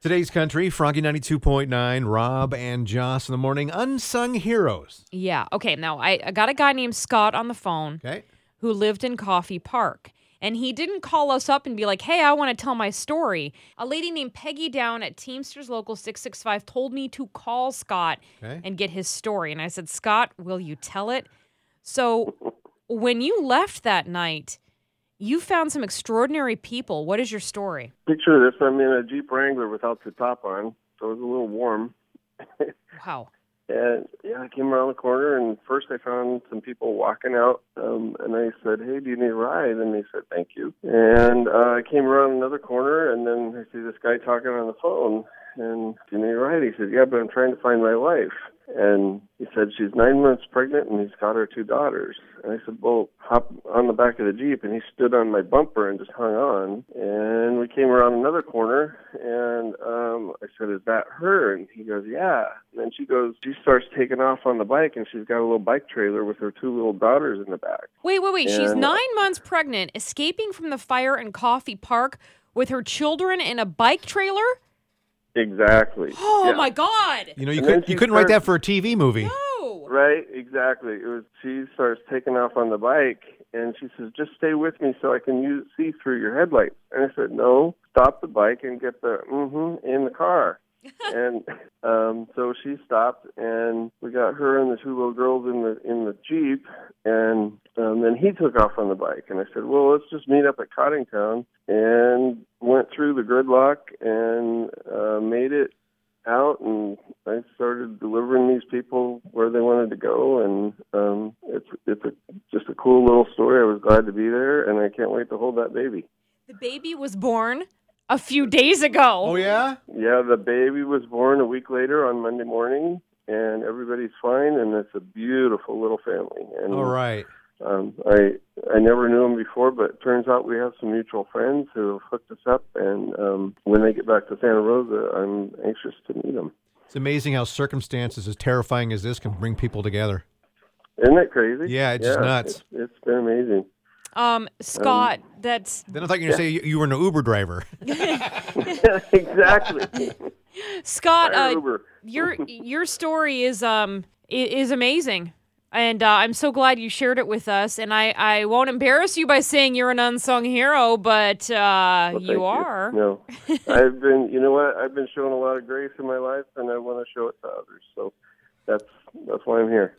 Today's country, Froggy 92.9, Rob and Joss in the morning, unsung heroes. Yeah. Okay. Now I, I got a guy named Scott on the phone Okay. who lived in Coffey Park. And he didn't call us up and be like, hey, I want to tell my story. A lady named Peggy Down at Teamsters Local 665 told me to call Scott Okay. and get his story. And I said, Scott, will you tell it? So when you left that night, you found some extraordinary people. What is your story? Picture this: I'm in a Jeep Wrangler without the top on, so it was a little warm. Wow. And yeah, I came around the corner, and first I found some people walking out, um, and I said, "Hey, do you need a ride?" And they said, "Thank you." And uh, I came around another corner, and then I see this guy talking on the phone. And need ride? He said, "Yeah, but I'm trying to find my wife." And he said she's nine months pregnant, and he's got her two daughters. And I said, "Well, hop on the back of the jeep." And he stood on my bumper and just hung on. And we came around another corner, and um, I said, "Is that her?" And he goes, "Yeah." And then she goes, she starts taking off on the bike, and she's got a little bike trailer with her two little daughters in the back. Wait, wait, wait. She's nine months pregnant, escaping from the fire in Coffey Park with her children in a bike trailer? Exactly. Oh Yeah. my God. You know, you, And then could, you she couldn't write that for a TV movie. No. Right, exactly. It was she starts taking off on the bike and she says, Just stay with me so I can use see through your headlights. And I said, No, stop the bike and get the mm-hmm in the car. and um so she stopped and we got her and the two little girls in the in the Jeep and um then he took off on the bike and I said, Well let's just meet up at Coddingtown and went through the gridlock and uh made it out and I started delivering these people where they wanted to go and um it's it's a just a cool little story. I was glad to be there and I can't wait to hold that baby. The baby was born a few days ago. Oh, yeah? Yeah, the baby was born a week later on Monday morning and everybody's fine and it's a beautiful little family. And All right. um I I never knew them before but it turns out we have some mutual friends who have hooked us up and um when they get back to Santa Rosa I'm anxious to meet them. It's amazing how circumstances as terrifying as this can bring people together. Isn't that crazy? Yeah, it's just nuts. It's, it's been amazing. Um, Scott, that's Then I thought you were going to say you, you were an Uber driver. exactly. Scott. Uh, Uber. your your story is um is amazing, and uh, I'm so glad you shared it with us. And I I won't embarrass you by saying you're an unsung hero, but uh, Well, you thank are. No, I've been. You know what? I've been showing a lot of grace in my life, and I want to show it to others. So that's that's why I'm here.